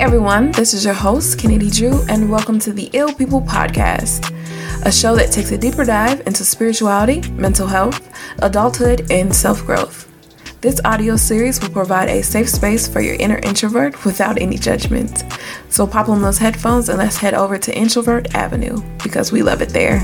everyone, this is your host, Kennedy Drew, and welcome to the Ew People Podcast, a show that takes a deeper dive into spirituality, mental health, adulthood, and self growth. This audio series will provide a safe space for your inner introvert without any judgment. So pop on those headphones and let's head over to Introvert Avenue because we love it there.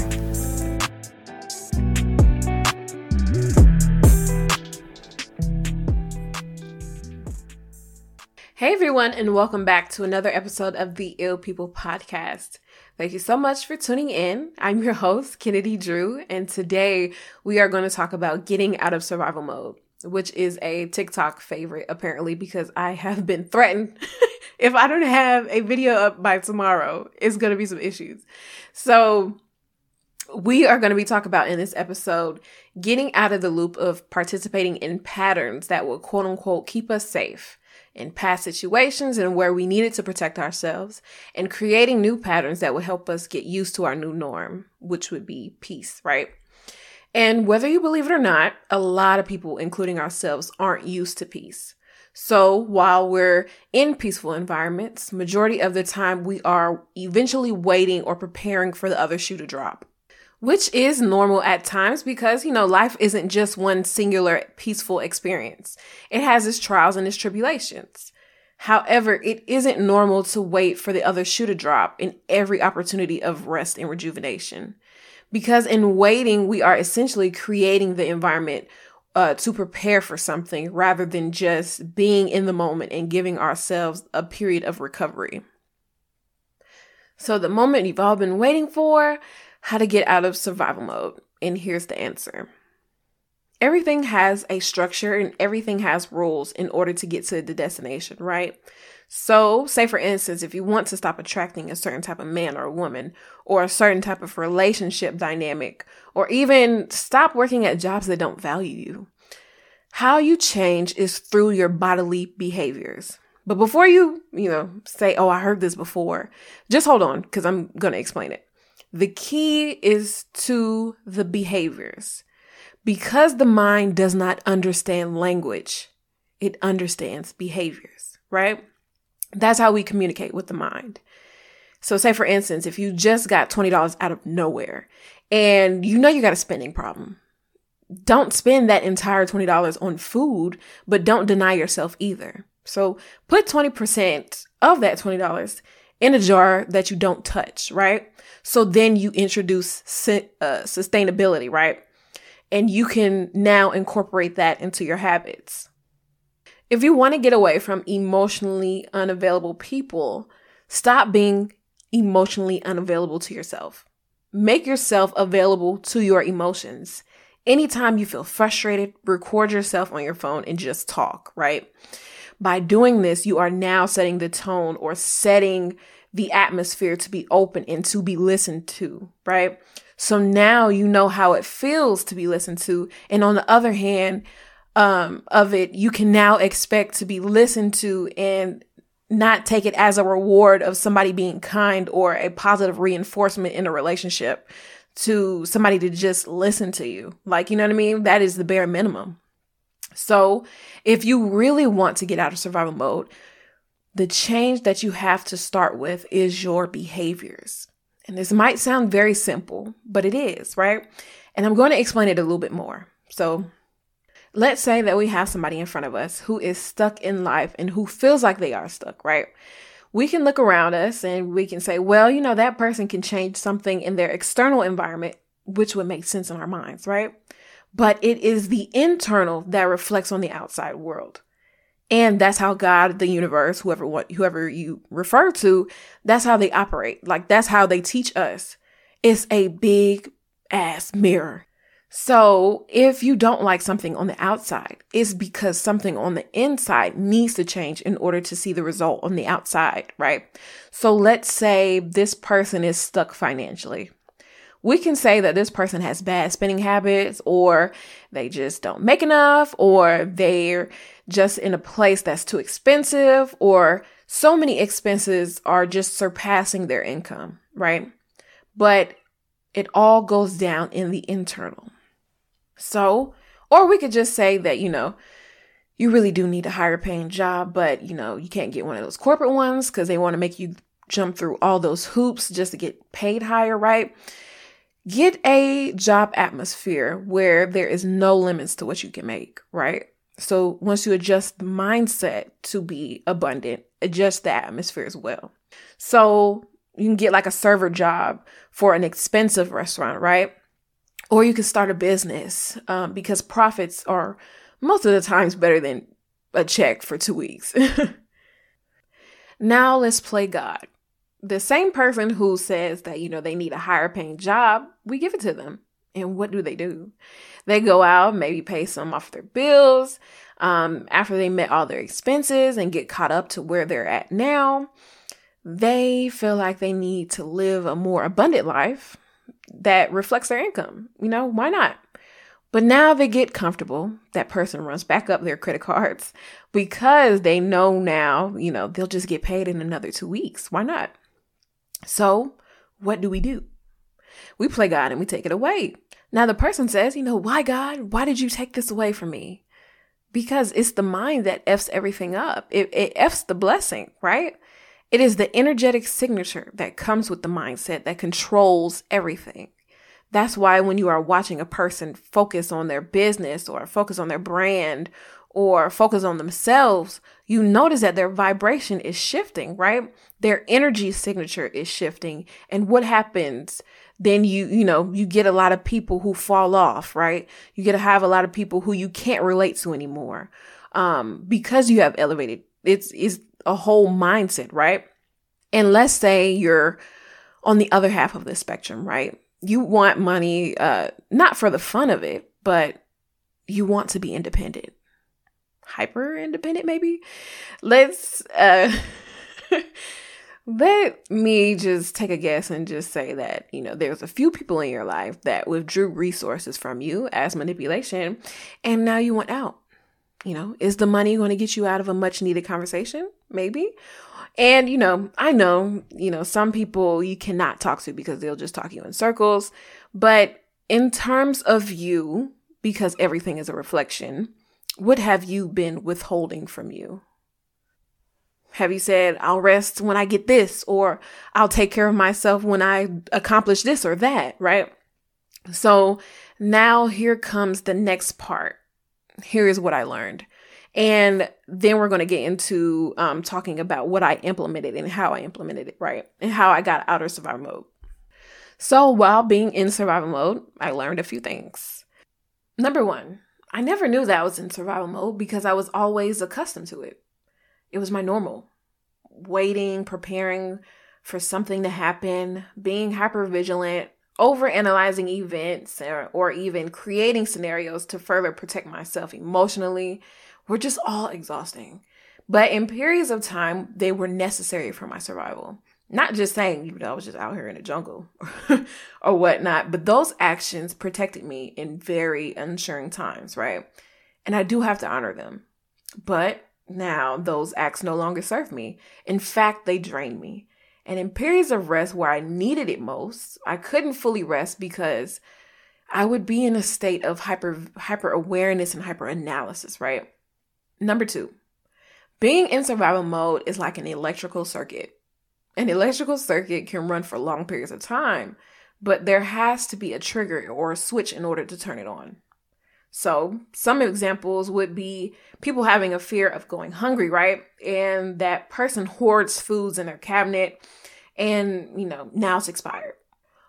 Hey everyone, and welcome back to another episode of the Ew People Podcast. Thank you so much for tuning in. I'm your host, Kennedy Drew, and today we are going to talk about getting out of survival mode, which is a TikTok favorite apparently because I have been threatened. if I don't have a video up by tomorrow, it's going to be some issues. So, we are going to be talking about in this episode getting out of the loop of participating in patterns that will quote unquote keep us safe in past situations and where we needed to protect ourselves, and creating new patterns that would help us get used to our new norm, which would be peace, right? And whether you believe it or not, a lot of people, including ourselves, aren't used to peace. So while we're in peaceful environments, majority of the time we are eventually waiting or preparing for the other shoe to drop which is normal at times because, you know, life isn't just one singular peaceful experience. It has its trials and its tribulations. However, it isn't normal to wait for the other shoe to drop in every opportunity of rest and rejuvenation. Because in waiting, we are essentially creating the environment uh, to prepare for something rather than just being in the moment and giving ourselves a period of recovery. So, the moment you've all been waiting for, how to get out of survival mode. And here's the answer. Everything has a structure and everything has rules in order to get to the destination, right? So, say for instance, if you want to stop attracting a certain type of man or woman, or a certain type of relationship dynamic, or even stop working at jobs that don't value you, how you change is through your bodily behaviors. But before you, you know, say, oh, I heard this before, just hold on because I'm going to explain it. The key is to the behaviors. Because the mind does not understand language, it understands behaviors, right? That's how we communicate with the mind. So, say for instance, if you just got $20 out of nowhere and you know you got a spending problem, don't spend that entire $20 on food, but don't deny yourself either. So, put 20% of that $20 in a jar that you don't touch, right? So then you introduce uh, sustainability, right? And you can now incorporate that into your habits. If you want to get away from emotionally unavailable people, stop being emotionally unavailable to yourself. Make yourself available to your emotions. Anytime you feel frustrated, record yourself on your phone and just talk, right? By doing this, you are now setting the tone or setting the atmosphere to be open and to be listened to, right? So now you know how it feels to be listened to. And on the other hand, um, of it, you can now expect to be listened to and not take it as a reward of somebody being kind or a positive reinforcement in a relationship to somebody to just listen to you. Like, you know what I mean? That is the bare minimum. So if you really want to get out of survival mode, the change that you have to start with is your behaviors. And this might sound very simple, but it is, right? And I'm going to explain it a little bit more. So let's say that we have somebody in front of us who is stuck in life and who feels like they are stuck, right? We can look around us and we can say, well, you know, that person can change something in their external environment, which would make sense in our minds, right? But it is the internal that reflects on the outside world. And that's how God, the universe, whoever whoever you refer to, that's how they operate. Like that's how they teach us. It's a big ass mirror. So if you don't like something on the outside, it's because something on the inside needs to change in order to see the result on the outside, right? So let's say this person is stuck financially we can say that this person has bad spending habits or they just don't make enough or they're just in a place that's too expensive or so many expenses are just surpassing their income, right? But it all goes down in the internal. So, or we could just say that, you know, you really do need a higher paying job, but you know, you can't get one of those corporate ones because they want to make you jump through all those hoops just to get paid higher, right? Get a job atmosphere where there is no limits to what you can make, right? So once you adjust the mindset to be abundant, adjust the atmosphere as well. So you can get like a server job for an expensive restaurant, right? Or you can start a business um, because profits are most of the times better than a check for two weeks. now let's play God. The same person who says that, you know, they need a higher paying job, we give it to them. And what do they do? They go out, maybe pay some off their bills. Um, after they met all their expenses and get caught up to where they're at now, they feel like they need to live a more abundant life that reflects their income. You know, why not? But now they get comfortable. That person runs back up their credit cards because they know now, you know, they'll just get paid in another two weeks. Why not? So, what do we do? We play God and we take it away. Now, the person says, you know, why God? Why did you take this away from me? Because it's the mind that F's everything up. It, it F's the blessing, right? It is the energetic signature that comes with the mindset that controls everything. That's why when you are watching a person focus on their business or focus on their brand or focus on themselves, you notice that their vibration is shifting, right? Their energy signature is shifting. And what happens? Then you, you know, you get a lot of people who fall off, right? You get to have a lot of people who you can't relate to anymore. Um, because you have elevated, it's, it's a whole mindset, right? And let's say you're on the other half of the spectrum, right? you want money uh not for the fun of it, but you want to be independent. Hyper independent maybe. Let's uh let me just take a guess and just say that, you know, there's a few people in your life that withdrew resources from you as manipulation and now you want out. You know, is the money going to get you out of a much needed conversation? Maybe. And, you know, I know, you know, some people you cannot talk to because they'll just talk you in circles. But in terms of you, because everything is a reflection, what have you been withholding from you? Have you said, I'll rest when I get this, or I'll take care of myself when I accomplish this or that, right? So now here comes the next part. Here is what I learned. And then we're going to get into um, talking about what I implemented and how I implemented it, right? And how I got out of survival mode. So while being in survival mode, I learned a few things. Number one, I never knew that I was in survival mode because I was always accustomed to it. It was my normal. Waiting, preparing for something to happen, being hyper vigilant, over analyzing events, or, or even creating scenarios to further protect myself emotionally were just all exhausting. But in periods of time, they were necessary for my survival. Not just saying, you know, I was just out here in the jungle or whatnot, but those actions protected me in very unsuring times, right? And I do have to honor them. But now those acts no longer serve me. In fact, they drain me. And in periods of rest where I needed it most, I couldn't fully rest because I would be in a state of hyper hyper awareness and hyper analysis, right? Number two, being in survival mode is like an electrical circuit. An electrical circuit can run for long periods of time, but there has to be a trigger or a switch in order to turn it on. So, some examples would be people having a fear of going hungry, right? And that person hoards foods in their cabinet and, you know, now it's expired.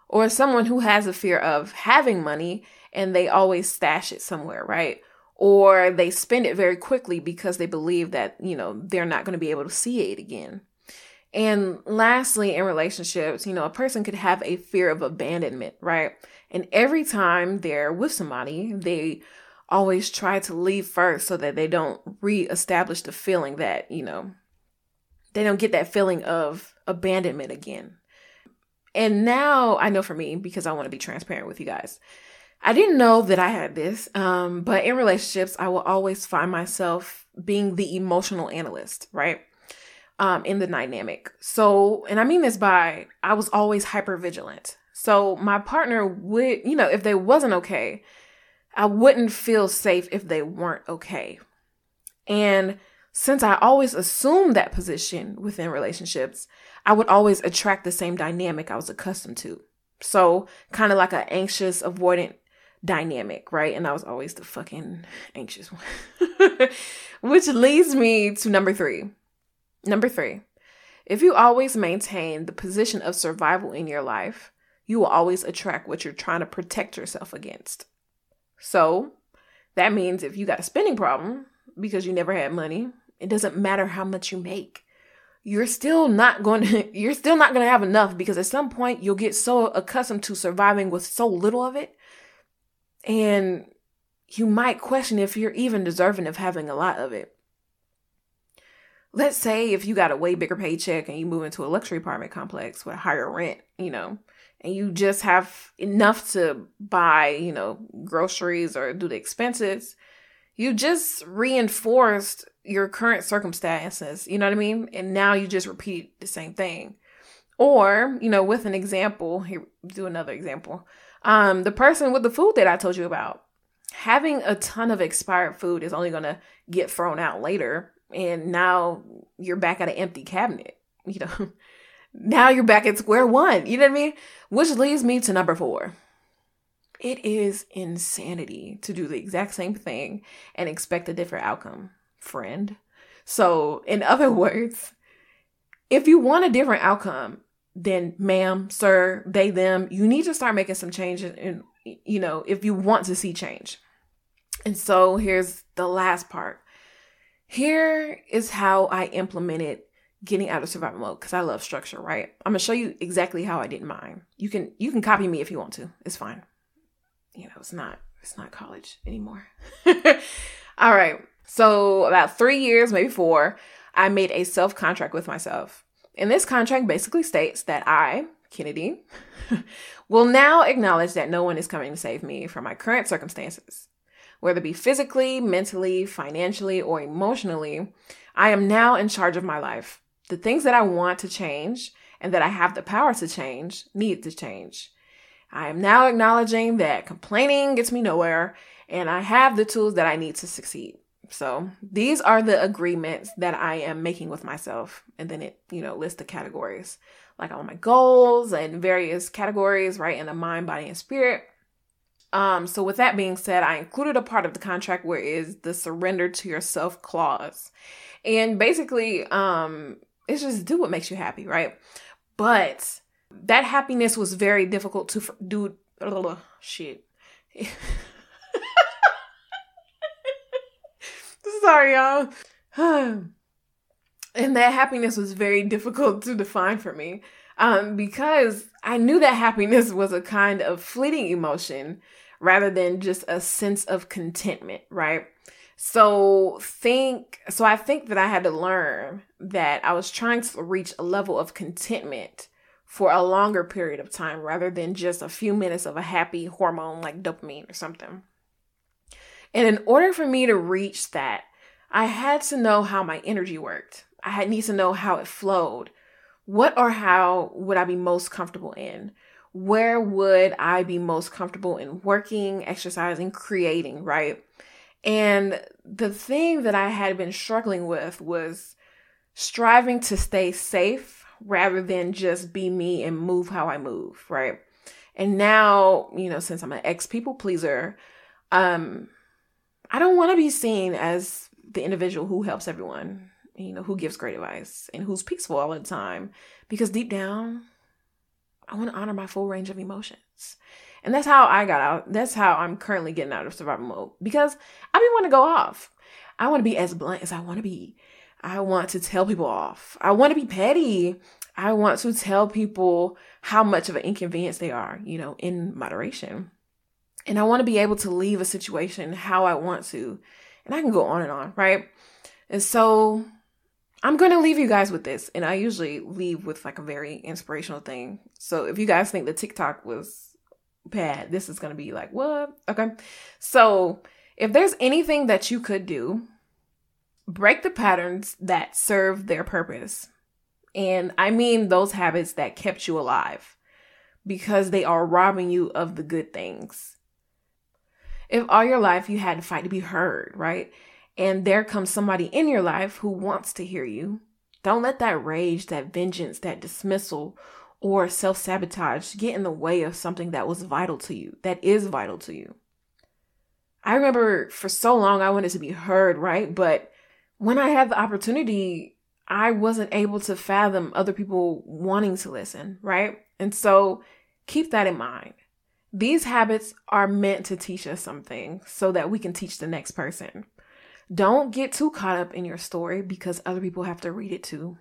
Or someone who has a fear of having money and they always stash it somewhere, right? or they spend it very quickly because they believe that, you know, they're not going to be able to see it again. And lastly, in relationships, you know, a person could have a fear of abandonment, right? And every time they're with somebody, they always try to leave first so that they don't reestablish the feeling that, you know, they don't get that feeling of abandonment again. And now I know for me, because I want to be transparent with you guys, I didn't know that I had this, um, but in relationships, I will always find myself being the emotional analyst, right? Um, in the dynamic. So, and I mean this by I was always hyper vigilant. So my partner would, you know, if they wasn't okay, I wouldn't feel safe if they weren't okay. And since I always assumed that position within relationships, I would always attract the same dynamic I was accustomed to. So, kind of like an anxious, avoidant dynamic, right? And I was always the fucking anxious one. Which leads me to number three. Number three, if you always maintain the position of survival in your life, you will always attract what you're trying to protect yourself against. So, that means if you got a spending problem because you never had money, it doesn't matter how much you make. You're still not going to you're still not going to have enough because at some point you'll get so accustomed to surviving with so little of it and you might question if you're even deserving of having a lot of it. Let's say if you got a way bigger paycheck and you move into a luxury apartment complex with a higher rent, you know, and you just have enough to buy, you know, groceries or do the expenses, you just reinforced your current circumstances, you know what I mean? And now you just repeat the same thing. Or, you know, with an example, here do another example. Um, the person with the food that I told you about, having a ton of expired food is only gonna get thrown out later, and now you're back at an empty cabinet. You know, now you're back at square one. You know what I mean? Which leads me to number four. It is insanity to do the exact same thing and expect a different outcome friend. So, in other words, if you want a different outcome, then ma'am, sir, they, them, you need to start making some changes and you know, if you want to see change. And so here's the last part. Here is how I implemented getting out of survival mode because I love structure, right? I'm gonna show you exactly how I did mine. You can you can copy me if you want to. It's fine. You know, it's not it's not college anymore. All right. So, about three years, maybe four, I made a self contract with myself. And this contract basically states that I, Kennedy, will now acknowledge that no one is coming to save me from my current circumstances. Whether it be physically, mentally, financially, or emotionally, I am now in charge of my life. The things that I want to change and that I have the power to change need to change. I am now acknowledging that complaining gets me nowhere and I have the tools that I need to succeed. So these are the agreements that I am making with myself. And then it, you know, lists the categories like all my goals and various categories, right? In the mind, body, and spirit. Um, so with that being said, I included a part of the contract where is the surrender to yourself clause. And basically, um, it's just do what makes you happy, right? But that happiness was very difficult to do. Shit. Sorry, y'all. and that happiness was very difficult to define for me um, because I knew that happiness was a kind of fleeting emotion rather than just a sense of contentment, right? So think so I think that I had to learn that I was trying to reach a level of contentment for a longer period of time rather than just a few minutes of a happy hormone like dopamine or something. And in order for me to reach that, I had to know how my energy worked. I had need to know how it flowed. What or how would I be most comfortable in? Where would I be most comfortable in working, exercising, creating, right? And the thing that I had been struggling with was striving to stay safe rather than just be me and move how I move, right? And now, you know, since I'm an ex people pleaser, um, I don't want to be seen as the individual who helps everyone, you know, who gives great advice and who's peaceful all the time. Because deep down, I want to honor my full range of emotions. And that's how I got out. That's how I'm currently getting out of survival mode because I didn't want to go off. I want to be as blunt as I want to be. I want to tell people off. I want to be petty. I want to tell people how much of an inconvenience they are, you know, in moderation. And I want to be able to leave a situation how I want to. And I can go on and on, right? And so I'm going to leave you guys with this. And I usually leave with like a very inspirational thing. So if you guys think the TikTok was bad, this is going to be like, what? Okay. So if there's anything that you could do, break the patterns that serve their purpose. And I mean those habits that kept you alive because they are robbing you of the good things if all your life you had to fight to be heard, right? And there comes somebody in your life who wants to hear you, don't let that rage, that vengeance, that dismissal, or self sabotage get in the way of something that was vital to you, that is vital to you. I remember for so long I wanted to be heard, right? But when I had the opportunity, I wasn't able to fathom other people wanting to listen, right? And so keep that in mind. These habits are meant to teach us something so that we can teach the next person. Don't get too caught up in your story because other people have to read it too.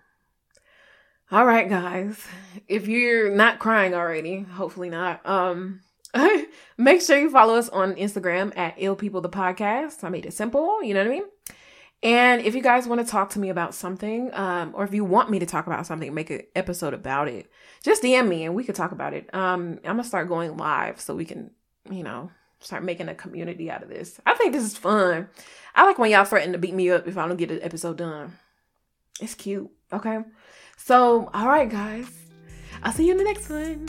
All right, guys. If you're not crying already, hopefully not. Um, make sure you follow us on Instagram at Ew People the Podcast. I made it simple. You know what I mean? And if you guys want to talk to me about something, um, or if you want me to talk about something, make an episode about it, just DM me and we could talk about it. Um, I'm gonna start going live so we can, you know, start making a community out of this. I think this is fun. I like when y'all threaten to beat me up if I don't get an episode done. It's cute. Okay. So, all right, guys. I'll see you in the next one.